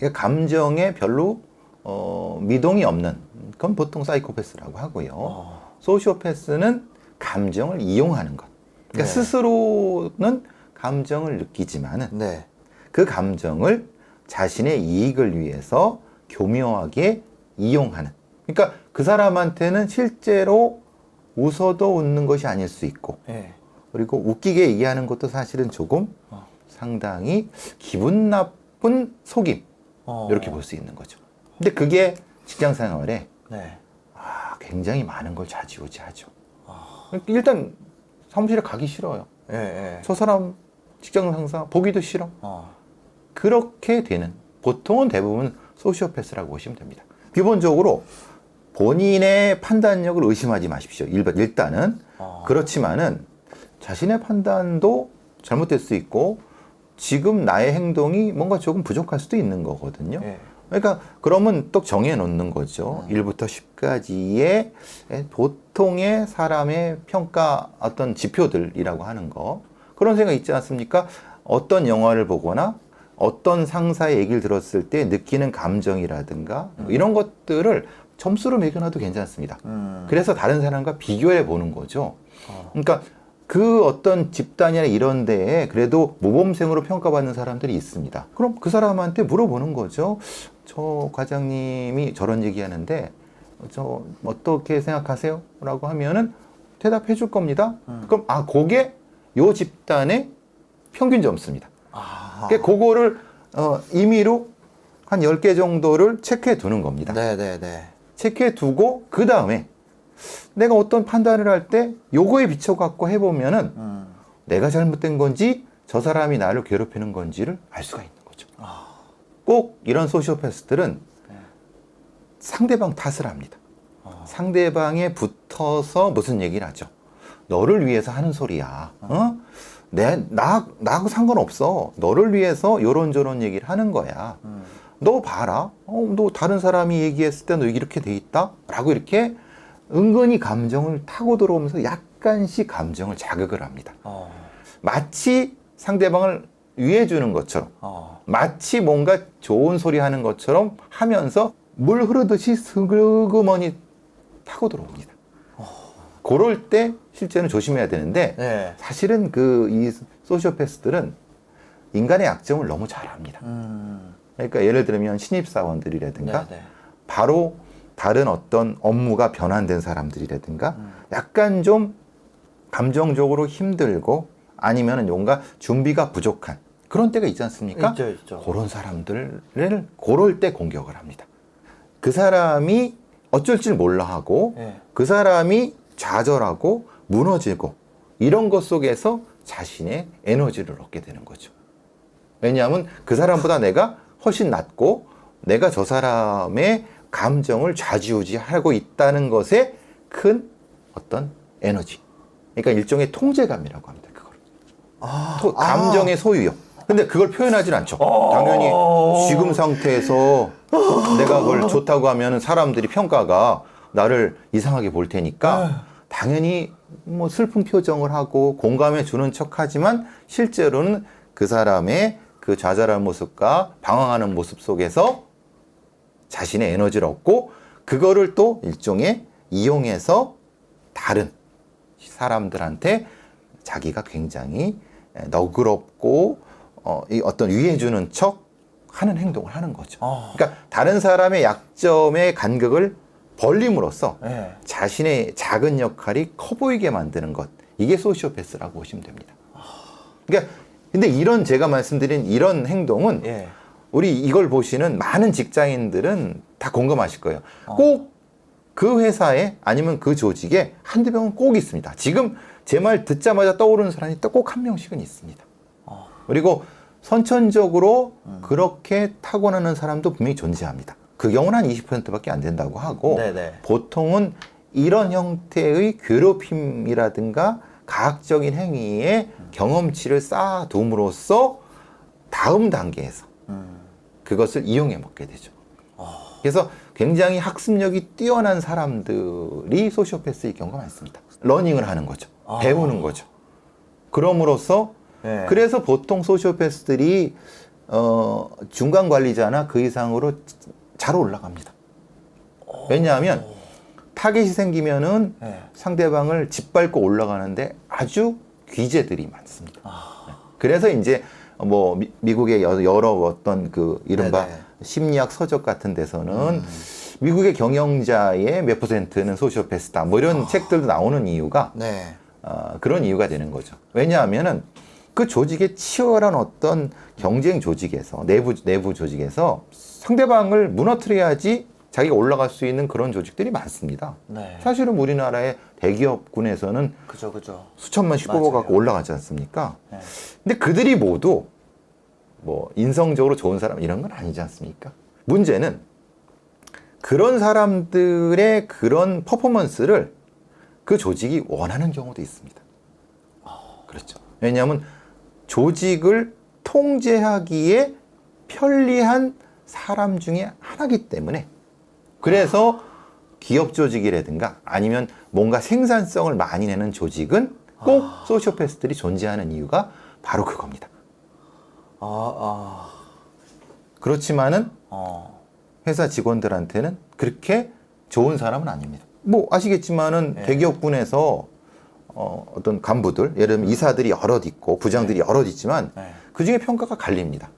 그러니까 감정에 별로 어, 미동이 없는 그건 보통 사이코패스라고 하고요. 어. 소시오패스는 감정을 이용하는 것. 그러니까 네. 스스로는 감정을 느끼지만은 네. 그 감정을 자신의 이익을 위해서 교묘하게 이용하는. 그러니까 그 사람한테는 실제로 웃어도 웃는 것이 아닐 수 있고, 예. 그리고 웃기게 얘기하는 것도 사실은 조금 어. 상당히 기분 나쁜 속임. 어. 이렇게 볼 수 있는 거죠. 근데 그게 직장 생활에 네. 아, 굉장히 많은 걸 좌지우지하죠. 아. 일단 사무실에 가기 싫어요. 예, 예. 저 사람 직장 상사 보기도 싫어. 어. 그렇게 되는 보통은 대부분 소시오패스라고 보시면 됩니다. 기본적으로 본인의 판단력을 의심하지 마십시오. 일단은 어. 그렇지만은 자신의 판단도 잘못될 수 있고 지금 나의 행동이 뭔가 조금 부족할 수도 있는 거거든요. 예. 그러니까 그러면 또 정해 놓는 거죠. 음. 1부터 10까지의 보통의 사람의 평가 어떤 지표들이라고 하는 거. 그런 생각 있지 않습니까? 어떤 영화를 보거나 어떤 상사의 얘기를 들었을 때 느끼는 감정이라든가 뭐 이런 것들을 점수로 매겨놔도 괜찮습니다. 음. 그래서 다른 사람과 비교해 보는 거죠. 어. 그러니까 그 어떤 집단이나 이런 데에 그래도 모범생으로 평가받는 사람들이 있습니다. 그럼 그 사람한테 물어보는 거죠. 저 과장님이 저런 얘기 하는데, 저 어떻게 생각하세요? 라고 하면은 대답해 줄 겁니다. 음. 그럼, 아, 그게 요 집단의 평균 점수입니다. 아. 그러니까 그거를 어, 임의로 한 10개 정도를 체크해 두는 겁니다. 네, 네, 네. 체크해 두고, 그 다음에 내가 어떤 판단을 할 때 요거에 비춰갖고 해보면은 음. 내가 잘못된 건지 저 사람이 나를 괴롭히는 건지를 알 수가 있는 거죠. 아. 꼭 이런 소시오패스들은 네. 상대방 탓을 합니다. 어. 상대방에 붙어서 무슨 얘기를 하죠. 너를 위해서 하는 소리야. 어? 내, 나, 나하고 상관없어. 너를 위해서 요런저런 얘기를 하는 거야. 음. 너 봐라. 어, 너 다른 사람이 얘기했을 때 너 이렇게 돼 있다? 라고 이렇게 은근히 감정을 타고 들어오면서 약간씩 감정을 자극을 합니다. 어. 마치 상대방을 위해 주는 것처럼 어. 마치 뭔가 좋은 소리 하는 것처럼 하면서 물 흐르듯이 스그머니 타고 들어옵니다. 그럴 때 실제는 조심해야 되는데 네. 사실은 그 이 소시오패스들은 인간의 약점을 너무 잘 압니다. 음. 그러니까 예를 들면 신입사원들이라든가 네, 네. 바로 다른 어떤 업무가 변환된 사람들이라든가 음. 약간 좀 감정적으로 힘들고 아니면은 뭔가 준비가 부족한 그런 때가 있지 않습니까? 있죠, 있죠. 그런 사람들을 그럴 때 공격을 합니다. 그 사람이 어쩔 줄 몰라 하고 예. 그 사람이 좌절하고 무너지고 이런 것 속에서 자신의 에너지를 얻게 되는 거죠. 왜냐하면 그 사람보다 내가 훨씬 낫고 내가 저 사람의 감정을 좌지우지하고 있다는 것에 큰 어떤 에너지. 그러니까 일종의 통제감이라고 합니다. 그걸. 아. 토- 감정의 소유요. 근데 그걸 표현하진 않죠. 어. 당연히 지금 상태에서 내가 그걸 좋다고 하면 사람들이 평가가 나를 이상하게 볼 테니까 당연히 뭐 슬픈 표정을 하고 공감해 주는 척 하지만 실제로는 그 사람의 그 좌절한 모습과 방황하는 모습 속에서 자신의 에너지를 얻고 그거를 또 일종의 이용해서 다른 사람들한테 자기가 굉장히 너그럽고 어, 이 어떤 위해주는 척 하는 행동을 하는 거죠. 어. 그러니까 다른 사람의 약점의 간격을 벌림으로써 예. 자신의 작은 역할이 커 보이게 만드는 것. 이게 소시오패스라고 보시면 됩니다. 그러니까 근데 이런 제가 말씀드린 이런 행동은 예. 우리 이걸 보시는 많은 직장인들은 다 공감하실 거예요. 어. 꼭그 회사에 아니면 그 조직에 한두 명은 꼭 있습니다. 지금 제 말 듣자마자 떠오르는 사람이 또꼭한 명씩은 있습니다. 어. 그리고 선천적으로 음. 그렇게 타고나는 사람도 분명히 존재합니다. 그 경우는 한 20%밖에 안 된다고 하고 네네. 보통은 이런 형태의 괴롭힘이라든가 가학적인 행위에 경험치를 쌓아둠으로써 다음 단계에서 음. 그것을 이용해 먹게 되죠. 어. 그래서 굉장히 학습력이 뛰어난 사람들이 소시오패스의 경우가 많습니다. learning을 하는 거죠. 아. 배우는 거죠. 그럼으로써 예. 그래서 보통 소시오패스들이 어, 중간 관리자나 그 이상으로 잘 올라갑니다. 왜냐하면 타겟이 생기면은 네. 상대방을 짓밟고 올라가는데 아주 귀재들이 많습니다. 네. 그래서 이제 뭐 미, 미국의 여- 여러 어떤 그 이른바 네네. 음. 심리학 서적 같은 데서는 미국의 경영자의 몇 퍼센트는 소시오패스다 뭐 아. 이런 책들도 나오는 이유가 네. 어, 그런 이유가 되는 거죠. 왜냐하면은 그 조직의 치열한 어떤 경쟁 조직에서 내부 내부 조직에서 상대방을 무너뜨려야지 자기가 올라갈 수 있는 그런 조직들이 많습니다. 네. 사실은 우리나라의 대기업군에서는 그죠, 그죠. 수천만씩. 뽑아갖고 올라가지 않습니까? 네. 근데 그들이 모두 뭐 인성적으로 좋은 사람 이런 건 아니지 않습니까? 문제는 그런 사람들의 그런 퍼포먼스를 그 조직이 원하는 경우도 있습니다. 그렇죠. 왜냐하면 조직을 통제하기에 편리한 사람 중에 하나기 때문에 그래서 기업 조직이라든가 아니면 뭔가 생산성을 많이 내는 조직은 꼭 소시오패스들이 존재하는 이유가 바로 그겁니다. 아, 아. 그렇지만은 어. 회사 직원들한테는 그렇게 좋은 사람은 아닙니다. 뭐 아시겠지만은 네. 대기업군에서 어, 어떤 간부들, 예를 들면 이사들이 여럿 있고 부장들이 여럿 있지만 네. 그 중에 평가가 갈립니다.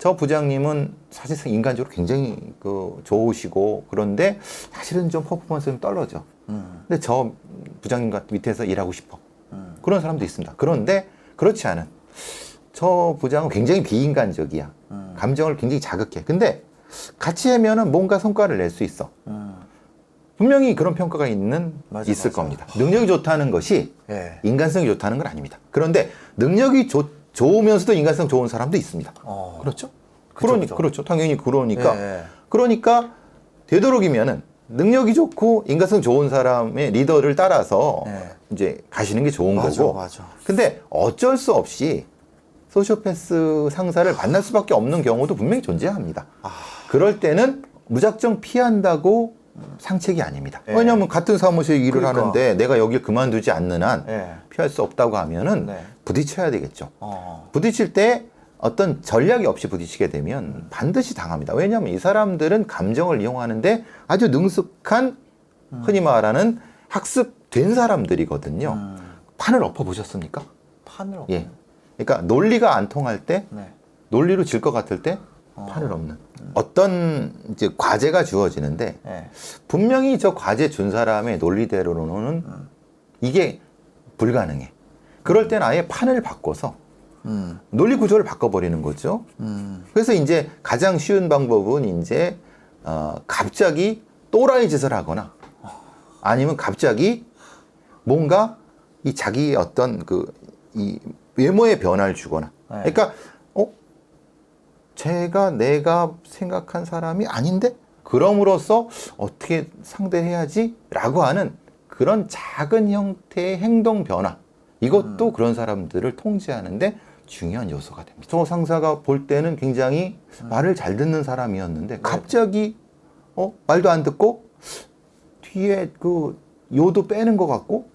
어. 저 부장님은 사실상 인간적으로 굉장히 그 좋으시고 그런데 사실은 좀 퍼포먼스는 떨어져. 음. 근데 저 부장님 같은 밑에서 일하고 싶어. 음. 그런 사람도 있습니다. 그런데 그렇지 않은 저 부장은 굉장히 비인간적이야. 음. 감정을 굉장히 자극해. 근데 같이 하면은 뭔가 성과를 낼 수 있어. 음. 분명히 그런 평가가 있는 맞아, 있을 맞아. 겁니다. 능력이 좋다는 것이 예. 인간성이 좋다는 건 아닙니다. 그런데 능력이 좋, 좋으면서도 인간성 좋은 사람도 있습니다. 어. 그렇죠? 그러니 그쵸. 그렇죠. 당연히 그러니까 예. 그러니까 되도록이면은 능력이 좋고 인간성 좋은 사람의 리더를 따라서 네. 이제 가시는 게 좋은 맞아, 거고. 맞아. 근데 어쩔 수 없이 소시오패스 상사를 만날 수밖에 없는 경우도 분명히 존재합니다. 아. 그럴 때는 무작정 피한다고 상책이 아닙니다. 네. 왜냐하면 같은 사무실 일을 그러니까. 하는데 내가 여길 그만두지 않는 한 예. 피할 수 없다고 하면은 네. 부딪혀야 되겠죠. 어. 부딪힐 때 어떤 전략이 없이 부딪히게 되면 반드시 당합니다. 왜냐하면 이 사람들은 감정을 이용하는데 아주 능숙한 흔히 말하는 학습된 사람들이거든요. 음. 판을 엎어 보셨습니까? 판을 엎 예. 그러니까 논리가 안 통할 때 네. 논리로 질 것 같을 때 판을 엎는 어떤 이제 과제가 주어지는데 예. 분명히 저 과제 준 사람의 논리대로는 이게 불가능해. 그럴 때는 아예 판을 바꿔서 음. 논리 구조를 바꿔버리는 거죠. 음. 그래서 이제 가장 쉬운 방법은 이제 어, 갑자기 또라이 짓을 하거나 아니면 갑자기 뭔가 이 자기의 어떤 그 이 외모의 변화를 주거나 네. 그러니까 어 제가 내가 생각한 사람이 아닌데 그럼으로써 어떻게 상대해야지라고 하는 그런 작은 형태의 행동 변화 이것도 그런 사람들을 통제하는데 중요한 요소가 됩니다. 저 상사가 볼 때는 굉장히 말을 잘 듣는 사람이었는데 갑자기 어 말도 안 듣고 뒤에 그 요도 빼는 것 같고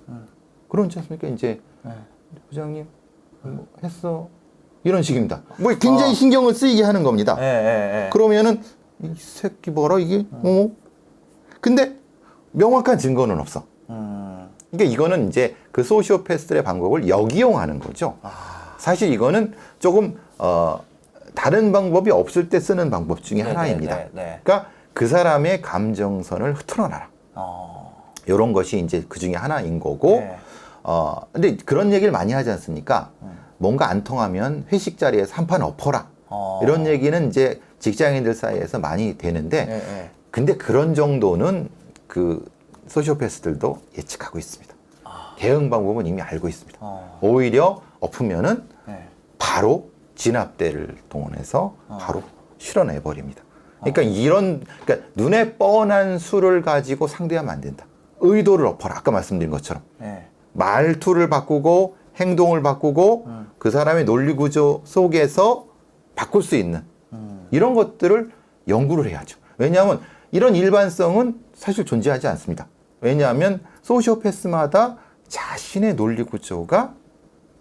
그렇지 않습니까? 이제 네. 부장님 뭐 했어 이런 식입니다. 뭐 굉장히 어. 신경을 쓰이게 하는 겁니다. 예, 예, 예. 그러면은 이 새끼 뭐라 이게 어? 근데 명확한 증거는 없어. 음. 그러니까 이거는 이제 그 소시오패스들의 방법을 역이용하는 거죠. 아. 사실 이거는 조금 어 다른 방법이 없을 때 쓰는 방법 중에 네, 하나입니다. 네, 네, 네. 그러니까 그 사람의 감정선을 흐트러놔라. 어. 이런 것이 이제 그 중에 하나인 거고. 네. 어 근데 그런 얘기를 많이 하지 않습니까? 뭔가 안 통하면 회식 자리에서 한 판 엎어라. 어. 이런 얘기는 이제 직장인들 사이에서 많이 되는데 예, 예. 근데 그런 정도는 그 소시오패스들도 예측하고 있습니다. 대응 방법은 이미 알고 있습니다. 어. 오히려 엎으면은 예. 바로 진압대를 동원해서 어. 바로 실어내 버립니다. 그러니까 이런 그러니까 눈에 뻔한 수를 가지고 상대하면 안 된다. 의도를 엎어라. 아까 말씀드린 것처럼 예. 말투를 바꾸고 행동을 바꾸고 음. 그 사람의 논리 구조 속에서 바꿀 수 있는 음. 이런 것들을 연구를 해야죠. 왜냐하면 이런 일반성은 사실 존재하지 않습니다. 왜냐하면 소시오패스마다 자신의 논리 구조가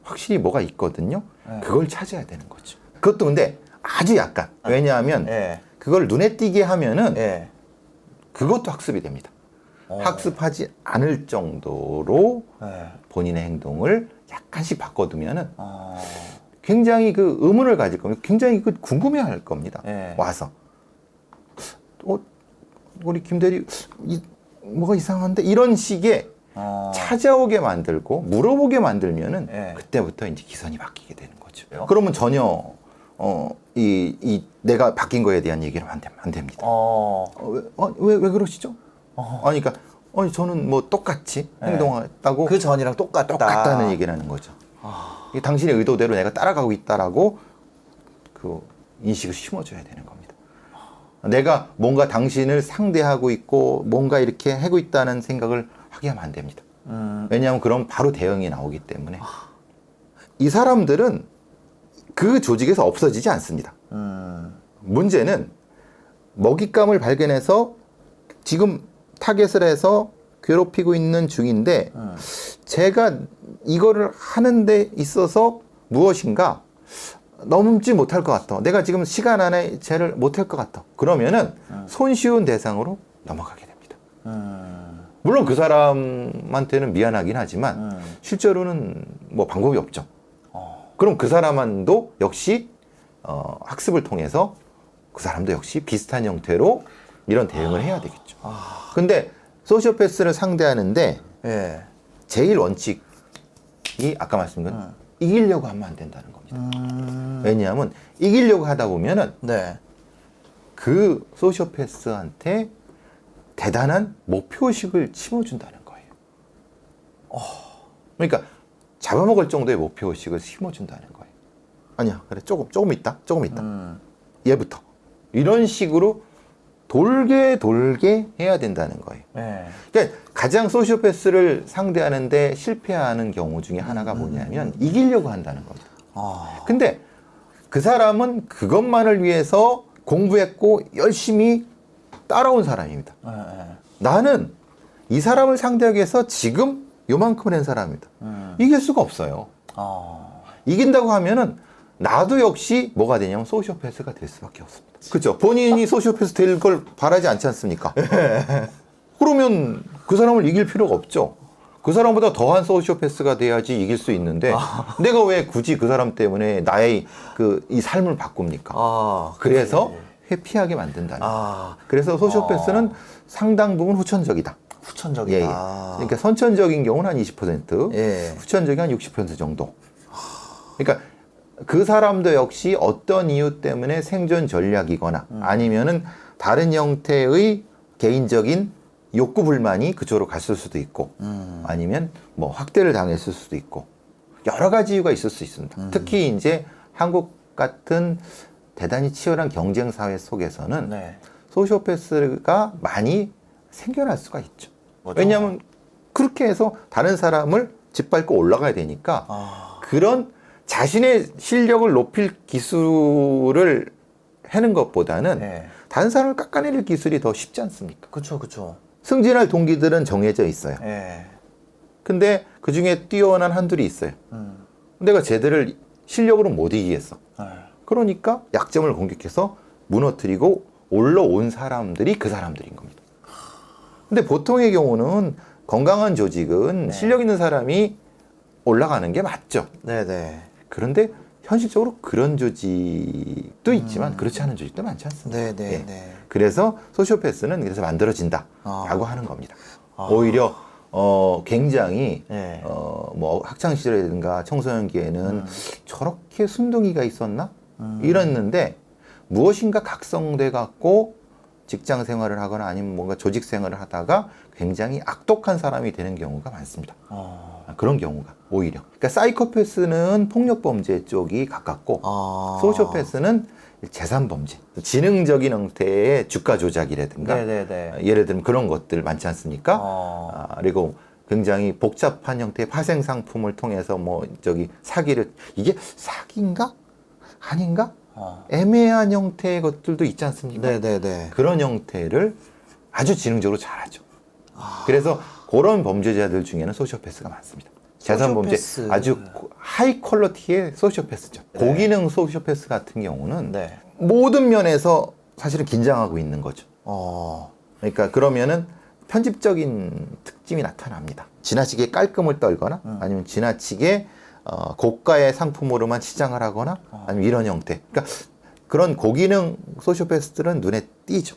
확실히 뭐가 있거든요. 네. 그걸 찾아야 되는 거죠. 그것도 근데 아주 약간. 왜냐하면 예. 그걸 눈에 띄게 하면은 예. 그것도 학습이 됩니다. 어. 학습하지 않을 정도로 예. 본인의 행동을 약간씩 바꿔두면은 어. 굉장히 그 의문을 가질 겁니다. 굉장히 그 궁금해할 겁니다. 예. 와서 어 우리 김 대리 이, 뭐가 이상한데 이런 식의 어. 찾아오게 만들고 물어보게 만들면은 예. 그때부터 이제 기선이 바뀌게 되는 거죠. 그러면 전혀 어이 이 내가 바뀐 거에 대한 얘기를 안, 돼- 안 됩니다. 어. 어, 왜, 어, 왜, 왜 그러시죠? 어. 아니, 그러니까, 아니, 저는 뭐 똑같이 네. 행동했다고 그 전이랑 똑같다. 똑같다는 얘기를 하는 거죠. 아. 이게 당신의 의도대로 내가 따라가고 있다라고 그 인식을 심어줘야 되는 겁니다. 내가 뭔가 당신을 상대하고 있고 뭔가 이렇게 하고 있다는 생각을 하게 하면 안 됩니다. 음. 왜냐하면 그럼 바로 대응이 나오기 때문에 이 사람들은 그 조직에서 없어지지 않습니다. 음. 문제는 먹잇감을 발견해서 지금 타겟을 해서 괴롭히고 있는 중인데 음. 제가 이거를 하는 데 있어서 무엇인가 넘지 못할 것 같아. 내가 지금 시간 안에 쟤를 못할 것 같아. 그러면은 손쉬운 대상으로 넘어가게 됩니다. 음. 물론 그 사람한테는 미안하긴 하지만 음. 실제로는 뭐 방법이 없죠. 어. 그럼 그 사람도 역시 어, 학습을 통해서 그 사람도 역시 비슷한 형태로 이런 대응을 해야 되겠죠. 아. 근데 소시오패스를 상대하는데 예. 제일 원칙이 아까 말씀드린 건 이기려고 하면 안 된다는. 음. 왜냐하면 이기려고 하다 보면은 네. 그 소시오패스한테 대단한 목표의식을 심어준다는 거예요. 그러니까 잡아먹을 정도의 목표의식을 심어준다는 거예요. 아니야, 그래 조금 조금 있다, 조금 있다. 음. 얘부터 이런 식으로 돌게 돌게 해야 된다는 거예요. 예. 그러니까 가장 소시오패스를 상대하는데 실패하는 경우 중에 하나가 뭐냐면 이기려고 한다는 겁니다. 아. 근데 그 사람은 그것만을 위해서 공부했고 열심히 따라온 사람입니다. 예. 예. 나는 이 사람을 상대하기 위해서 지금 요만큼을 한 사람입니다. 음. 이길 수가 없어요. 어. 이긴다고 하면은 나도 역시 뭐가 되냐면 소시오패스가 될 수밖에 없습니다. 그렇죠. 본인이 소시오패스 될 걸 바라지 않지 않습니까? 그러면 그 사람을 이길 필요가 없죠. 그 사람보다 더한 소시오패스가 돼야지 이길 수 있는데 내가 왜 굳이 그 사람 때문에 나의 그 이 삶을 바꿉니까? 아. 그래서. 회피하게. 거예요. 아. 그래서 소시오패스는 상당 부분 후천적이다. 후천적이다. 예, 예. 그러니까 선천적인 경우는 한 20%, 예. 후천적인 한 60% 정도. 그러니까 그 사람도 역시 어떤 이유 때문에 생존 전략이거나 음. 아니면은 다른 형태의 개인적인 욕구 불만이 그쪽으로 갔을 수도 있고 음. 아니면 뭐 학대를 당했을 수도 있고 여러 가지 이유가 있을 수 있습니다. 음. 특히 이제 한국 같은 대단히 치열한 경쟁 사회 속에서는 네. 소시오패스가 많이 생겨날 수가 있죠. 뭐죠? 왜냐하면 그렇게 해서 다른 사람을 짓밟고 올라가야 되니까 아. 그런 자신의 실력을 높일 기술을 하는 것보다는 네. 다른 사람을 깎아내릴 기술이 더 쉽지 않습니까? 그쵸, 그쵸. 승진할 동기들은 정해져 있어요. 예. 근데 그 중에 뛰어난 한둘이 있어요. 음. 내가 쟤들을 실력으로 못 이기겠어. 예. 그러니까 약점을 공격해서 무너뜨리고 올라온 사람들이 그 사람들인 겁니다. 근데 보통의 경우는 건강한 조직은 네. 실력 있는 사람이 올라가는 게 맞죠. 네네. 그런데 현실적으로 그런 조직도 있지만 그렇지 않은 조직도 많지 않습니다. 음. 네네. 예. 네. 그래서 소시오패스는 그래서 만들어진다라고 아. 하는 겁니다. 아. 오히려 어 굉장히 네. 어뭐 학창 시절이든가 청소년기에는 음. 저렇게 순둥이가 있었나 음. 이랬는데 무엇인가 각성돼 갖고 직장 생활을 하거나 아니면 뭔가 조직 생활을 하다가 굉장히 악독한 사람이 되는 경우가 많습니다. 어. 아, 그런 경우가 오히려. 그러니까 사이코패스는 폭력 범죄 쪽이 가깝고 아. 소시오패스는 재산 범죄, 지능적인 형태의 주가 조작이라든가 네네네. 예를 들면 그런 것들 많지 않습니까? 어. 아, 그리고 굉장히 복잡한 형태의 파생 상품을 통해서 뭐 저기 사기를 이게 사기인가 아닌가 어. 애매한 형태의 것들도 있지 않습니까? 네네네. 그런 형태를 아주 지능적으로 잘하죠. 그래서 그런 범죄자들 중에는 소시오패스가 많습니다. 재산범죄 소시오패스. 아주 고- high quality의 소시오패스죠. 네. 고기능 소시오패스 같은 경우는 네. 모든 면에서 사실은 긴장하고 있는 거죠. 어. 그러니까 그러면은 편집적인 특징이 나타납니다. 지나치게 깔끔을 떨거나 음. 아니면 지나치게 어, 고가의 상품으로만 시장을 하거나 어. 아니면 이런 형태. 그러니까 그런 고기능 소시오패스들은 눈에 띄죠.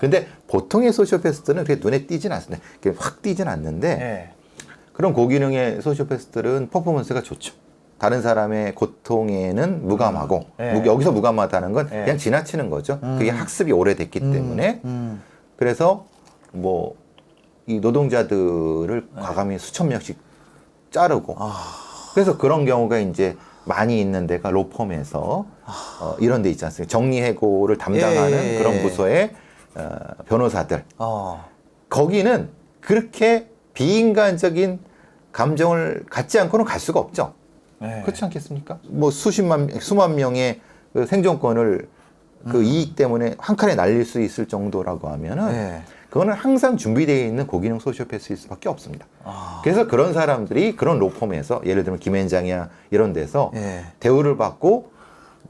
근데 보통의 소시오패스들은 그렇게 눈에 띄진 않습니다. 확 띄진 않는데 네. 그런 고기능의 소시오패스들은 퍼포먼스가 좋죠. 다른 사람의 고통에는 무감하고 네. 무- 여기서 무감하다는 건 네. 그냥 지나치는 거죠. 음. 그게 학습이 오래됐기 때문에 음. 그래서 뭐 이 노동자들을 과감히 수천 명씩 자르고 아. 그래서 그런 경우가 이제 많이 있는 데가 로펌에서 어, 이런 데 있지 않습니까? 정리해고를 담당하는 예, 예, 그런 예. 부서의 어, 변호사들 어. 거기는 그렇게 비인간적인 감정을 갖지 않고는 갈 수가 없죠. 네. 그렇지 않겠습니까? 뭐 수십만 수만 명의 그 생존권을 그 이익 때문에 한 칸에 날릴 수 있을 정도라고 하면은 네. 그거는 항상 준비되어 있는 고기능 소시오패스일 수밖에 없습니다. 아. 그래서 그런 사람들이 그런 로펌에서 예를 들면 김앤장이야 이런 데서 예. 대우를 받고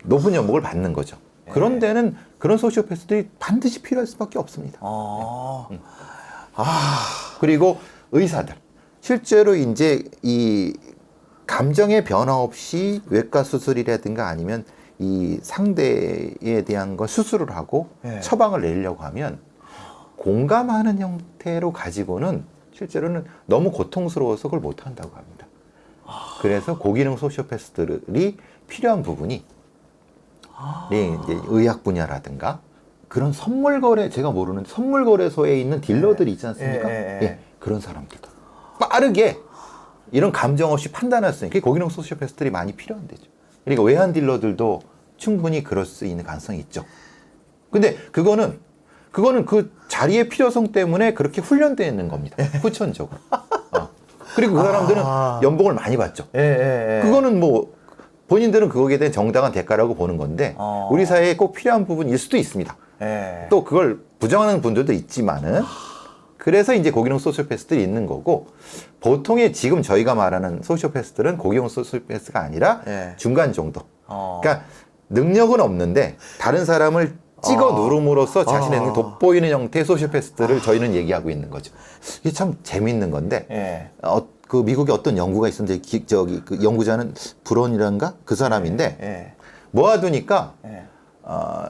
높은 연봉을 받는 거죠. 예. 그런 데는 그런 소시오패스들이 반드시 필요할 수밖에 없습니다. 어. 음. 그리고 의사들 실제로 이제 이 감정의 변화 없이 외과 수술이라든가 아니면 이 상대에 대한 걸 수술을 하고 예. 처방을 내려고 하면 공감하는 형태로 가지고는 실제로는 너무 고통스러워서 그걸 못 한다고 합니다. 그래서 고기능 소시오패스들이 필요한 부분이 네, 이제 의학 분야라든가 그런 선물 거래 제가 모르는 선물 거래소에 있는 딜러들이 있지 않습니까? 예, 예, 예. 예, 그런 사람들도 빠르게 이런 감정 없이 판단할 수 있는 그게 고기능 소시오패스들이 많이 필요한 데죠. 그러니까 외환 딜러들도 충분히 그럴 수 있는 가능성이 있죠. 근데 그거는 그거는 그 자리의 필요성 때문에 그렇게 훈련되어 있는 겁니다. 후천적으로. 어. 그리고 그 사람들은 아. 연봉을 많이 받죠. 예, 예, 예. 그거는 뭐 본인들은 그거에 대한 정당한 대가라고 보는 건데 어. 우리 사회에 꼭 필요한 부분일 수도 있습니다. 예. 또 그걸 부정하는 분들도 있지만은 그래서 이제 고기능 소시오패스들이 있는 거고 보통의 지금 저희가 말하는 소시오패스들은 고기능 소시오패스가 아니라 예. 중간 정도. 어. 그러니까 능력은 없는데 다른 사람을 찍어 어. 누름으로써 자신의 어. 능력을 돋보이는 형태의 소시오패스들을 저희는 얘기하고 있는 거죠. 이게 참 재밌는 건데 예. 어, 그 미국에 어떤 연구가 있었는데 기, 저기 그 연구자는 브론이란가 그 사람인데 예. 모아두니까 예. 어,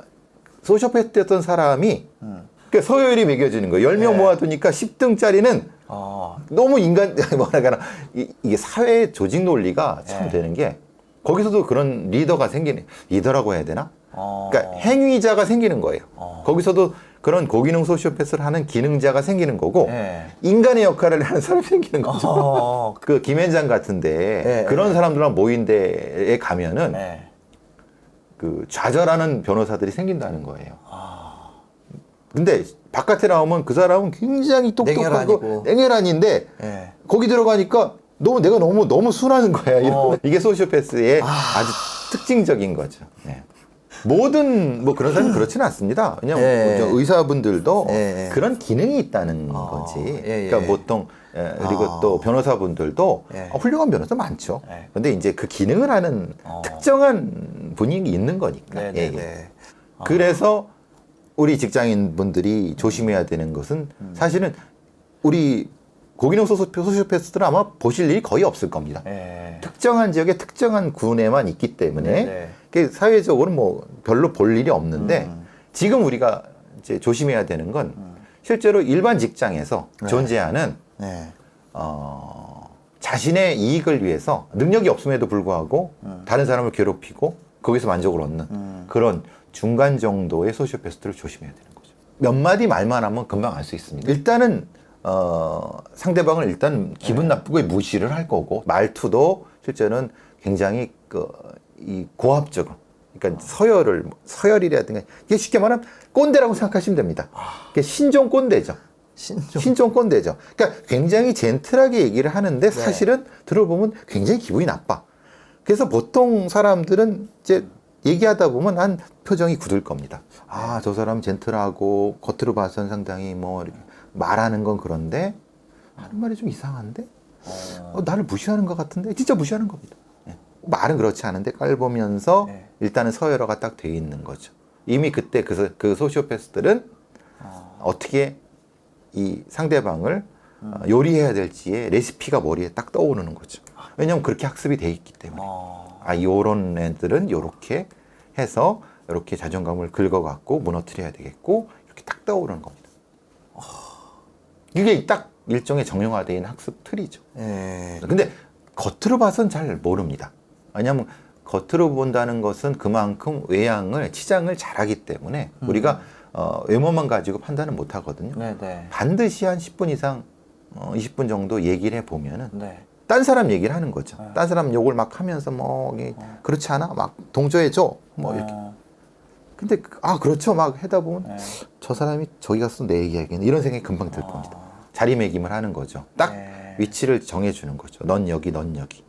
소시오패스였던 사람이 음. 그 서열이 매겨지는 거예요. 10명 네. 모아두니까 10등짜리는 어. 너무 인간 뭐라 그러나 이, 이게 사회 조직 논리가 참 네. 되는 게 거기서도 그런 리더가 생기는 리더라고 해야 되나? 어. 그러니까 행위자가 생기는 거예요. 어. 거기서도 그런 고기능 소시오패스를 하는 기능자가 생기는 거고 예. 인간의 역할을 하는 사람이 생기는 거죠. 어. 그 김현장 같은데 네, 그런 사람들랑 모인 데에 가면은 예. 그 좌절하는 변호사들이 생긴다는 거예요. 아. 근데 바깥에 나오면 그 사람은 굉장히 똑똑하고. 냉혈한인데 예. 거기 들어가니까 너무 내가 너무 너무 순하는 거야. 이런 어. 이게 소시오패스의 아... 주 특징적인 거죠. 네. 모든 뭐 그런 사람은 그렇지는 않습니다. 왜냐면 예. 저 의사분들도 예. 그런 기능이 있다는 어. 거지. 예, 예. 그러니까 보통 예, 그리고 어. 또 변호사분들도 예. 어, 훌륭한 변호사 많죠. 예. 근데 이제 그 기능을 하는 어. 특정한 분이 있는 거니까. 네, 예, 네, 예. 네. 그래서 우리 직장인 분들이 조심해야 되는 것은 음. 사실은 우리 고기능 소시- 소시오패스들은 아마 보실 일이 거의 없을 겁니다. 예. 특정한 지역의 특정한 군에만 있기 때문에 사회적으로 뭐 별로 볼 일이 없는데 음. 지금 우리가 이제 조심해야 되는 건 실제로 일반 직장에서 네. 존재하는 네. 어, 자신의 이익을 위해서 능력이 없음에도 불구하고 다른 사람을 괴롭히고 거기서 만족을 얻는 음. 그런 중간 정도의 소시오패스트를 조심해야 되는 거죠. 몇 마디 말만 하면 금방 알 수 있습니다. 일단은 어, 상대방을 일단 기분 나쁘게 무시를 할 거고 말투도 실제는 굉장히 그, 이 고압적으로 그러니까 서열을 서열이라든가 이게 쉽게 말하면 꼰대라고 생각하시면 됩니다. 이게 신종 꼰대죠. 신종. 신종 꼰대죠. 그러니까 굉장히 젠틀하게 얘기를 하는데 네. 사실은 들어보면 굉장히 기분이 나빠. 그래서 보통 사람들은 이제 얘기하다 보면 한 표정이 굳을 겁니다. 아, 저 사람 젠틀하고 겉으로 봐서는 상당히 뭐 말하는 건 그런데 하는 말이 좀 이상한데? 어, 나를 무시하는 것 같은데 진짜 무시하는 겁니다. 예. 말은 그렇지 않은데 깔보면서 네. 일단은 서열화가 딱 돼 있는 거죠. 이미 그때 그, 소- 그 소시오패스들은 어. 어떻게 이 상대방을 음. 어, 요리해야 될지의 레시피가 머리에 딱 떠오르는 거죠. 왜냐하면 그렇게 학습이 돼 있기 때문에. 어. 아, 요런 애들은 요렇게 해서 이렇게 자존감을 긁어갖고 무너뜨려야 되겠고 이렇게 딱 떠오르는 겁니다. 이게 딱 일종의 정형화된 학습 틀이죠. 예. 근데 겉으로 봐선 잘 모릅니다. 왜냐하면 겉으로 본다는 것은 그만큼 외양을 치장을 잘하기 때문에 우리가 어, 외모만 가지고 판단을 못 하거든요. 네, 네. 반드시 한 10분 이상, 어, 20분 정도 얘기를 해 보면은 네. 딴 사람 얘기를 하는 거죠. 네. 딴 사람 욕을 막 하면서 뭐 이게 그렇지 않아? 막 동조해 줘. 뭐 이렇게. 어. 근데 그- 아 그렇죠. 막 하다 보면 네. 저 사람이 저기 가서 내 얘기하겠네 이런 생각이 금방 들 겁니다. 자리매김을 하는 거죠. 딱 네. 위치를 정해 주는 거죠. 넌 여기, 넌 여기.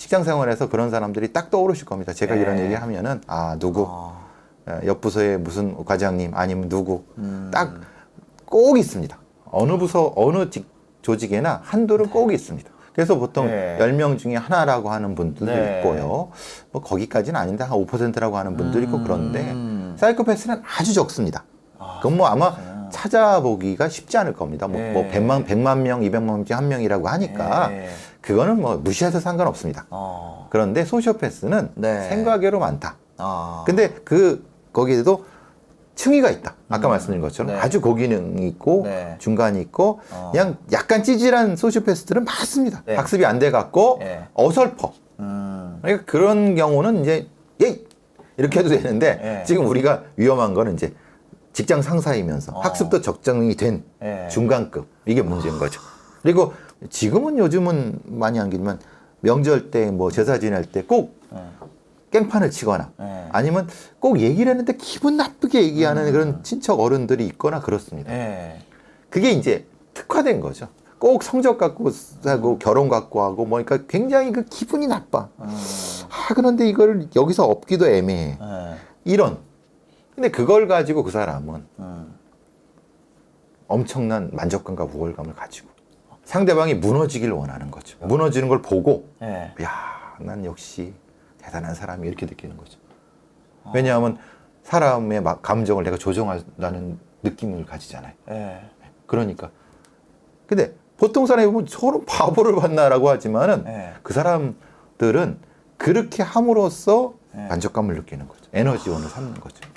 직장 생활에서 그런 사람들이 딱 떠오르실 겁니다. 제가 네. 이런 얘기 하면은 아 누구 어. 어, 옆 부서의 무슨 과장님 아니면 누구 음. 딱꼭 있습니다. 어느 부서 어느 직, 조직에나 한둘은 꼭 있습니다. 그래서 보통 네. 10명 중에 하나라고 하는 분들도 네. 있고요. 뭐 거기까지는 아닌데 한 5%라고 하는 분들이 있고 그런데 음. 사이코패스는 아주 적습니다. 아, 그건 뭐 아마 그렇구나. 찾아보기가 쉽지 않을 겁니다. 뭐, 네. 뭐 100만, 100만 명, 200만 명 중에 한 명이라고 하니까 네. 그거는 뭐 무시해서 상관없습니다. 어. 그런데 소시오패스는 네. 생각외로 많다. 아. 근데 그 거기에도 층위가 있다. 아까 음. 말씀드린 것처럼 네. 아주 고기능이 있고 네. 중간이 있고 어. 그냥 약간 찌질한 소시오패스들은 많습니다. 네. 학습이 안 돼 갖고 네. 어설퍼. 음. 그러니까 그런 경우는 이제 예이 이렇게 해도 되는데 네. 지금 우리가 위험한 거는 이제 직장 상사이면서 어. 학습도 적정이 된 네. 중간급 이게 문제인 거죠. 그리고 지금은 요즘은 많이 안 기지만 명절 때 뭐 제사 지낼 때꼭 네. 깽판을 치거나 네. 아니면 꼭 얘기를 했는데 기분 나쁘게 얘기하는 그런 친척 어른들이 있거나 그렇습니다. 네. 그게 이제 특화된 거죠. 꼭 성적 갖고 하고 결혼 갖고 하고 뭐 그러니까 굉장히 그 기분이 나빠. 음. 아 그런데 이걸 여기서 업기도 애매해. 네. 이런. 근데 그걸 가지고 그 사람은 음. 엄청난 만족감과 우월감을 가지고 상대방이 무너지길 원하는 거죠. 무너지는 걸 보고 네. 야, 난 역시 대단한 사람이 이렇게 느끼는 거죠. 왜냐하면 사람의 막 감정을 내가 조정한다는 느낌을 가지잖아요. 네. 그러니까. 근데 보통 사람이 보면 저런 바보를 봤나라고 하지만은 네. 그 사람들은 그렇게 함으로써 네. 만족감을 느끼는 거죠. 에너지원을 삼는 거죠.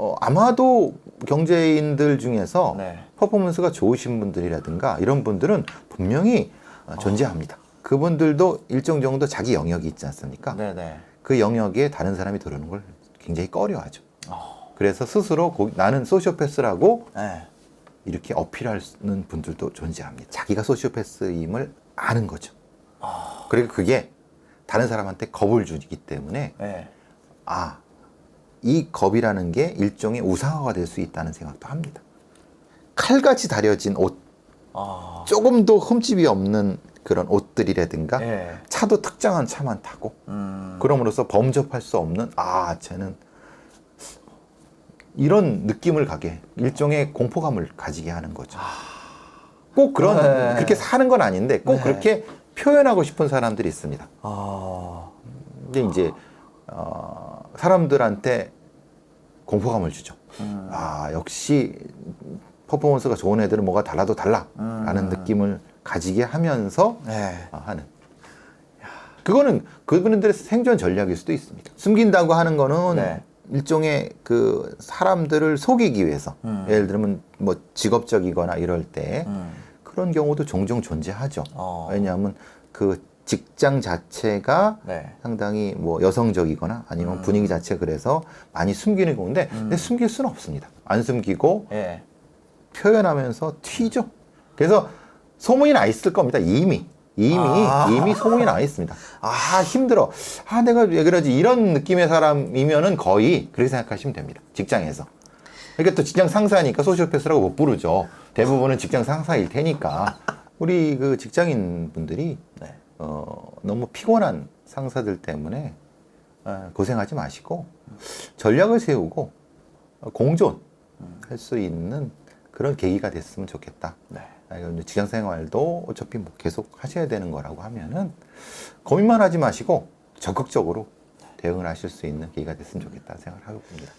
어, 아마도 경제인들 중에서 네. 퍼포먼스가 좋으신 분들이라든가 이런 분들은 분명히 어, 존재합니다. 그분들도 일정 정도 자기 영역이 있지 않습니까? 네. 네. 그 영역에 다른 사람이 들어오는 걸 굉장히 꺼려하죠. 어. 그래서 스스로 고- 나는 소시오패스라고 네. 이렇게 어필하는 분들도 존재합니다. 자기가 소시오패스임을 아는 거죠. 그리고 그게 다른 사람한테 겁을 주기 때문에 네. 아, 이 겁이라는 게 일종의 우상화가 될 수 있다는 생각도 합니다. 칼같이 다려진 옷, 아. 조금도 흠집이 없는 그런 옷들이라든가 네. 차도 특정한 차만 타고 음. 그럼으로써 범접할 수 없는 아 쟤는 이런 느낌을 가게 일종의 공포감을 가지게 하는 거죠. 꼭 그런 네. 그렇게 사는 건 아닌데 꼭 네. 그렇게 표현하고 싶은 사람들이 있습니다. 아. 근데 이제 어, 사람들한테 공포감을 주죠. 음. 아 역시 퍼포먼스가 좋은 애들은 뭐가 달라도 달라라는 음. 느낌을 가지게 하면서 네. 아, 하는. 그거는 그분들의 생존 전략일 수도 있습니다. 숨긴다고 하는 거는 네. 일종의 그 사람들을 속이기 위해서 음. 예를 들면 뭐 직업적이거나 이럴 때 음. 그런 경우도 종종 존재하죠. 어. 왜냐하면 그 직장 자체가 네. 상당히 뭐 여성적이거나 아니면 음. 분위기 자체 그래서 많이 숨기는 건데 근데 숨길 수는 없습니다. 안 숨기고 네. 표현하면서 튀죠. 그래서 소문이 나 있을 겁니다. 이미. 이미, 아. 이미 소문이 나 있습니다. 아, 힘들어. 아, 내가 왜 그러지? 이런 느낌의 사람이면은 거의 그렇게 생각하시면 됩니다. 직장에서. 그러니까 또 직장 상사니까 소시오패스라고 못 부르죠. 대부분은 직장 상사일 테니까. 우리 그 직장인 분들이, 네. 어, 너무 피곤한 상사들 때문에 어, 고생하지 마시고 전략을 세우고 어, 공존 할 수 있는 그런 계기가 됐으면 좋겠다. 네. 아, 직장 생활도 어차피 뭐 계속 하셔야 되는 거라고 하면은 고민만 하지 마시고 적극적으로 대응을 하실 수 있는 계기가 됐으면 좋겠다 생각을 하고 봅니다.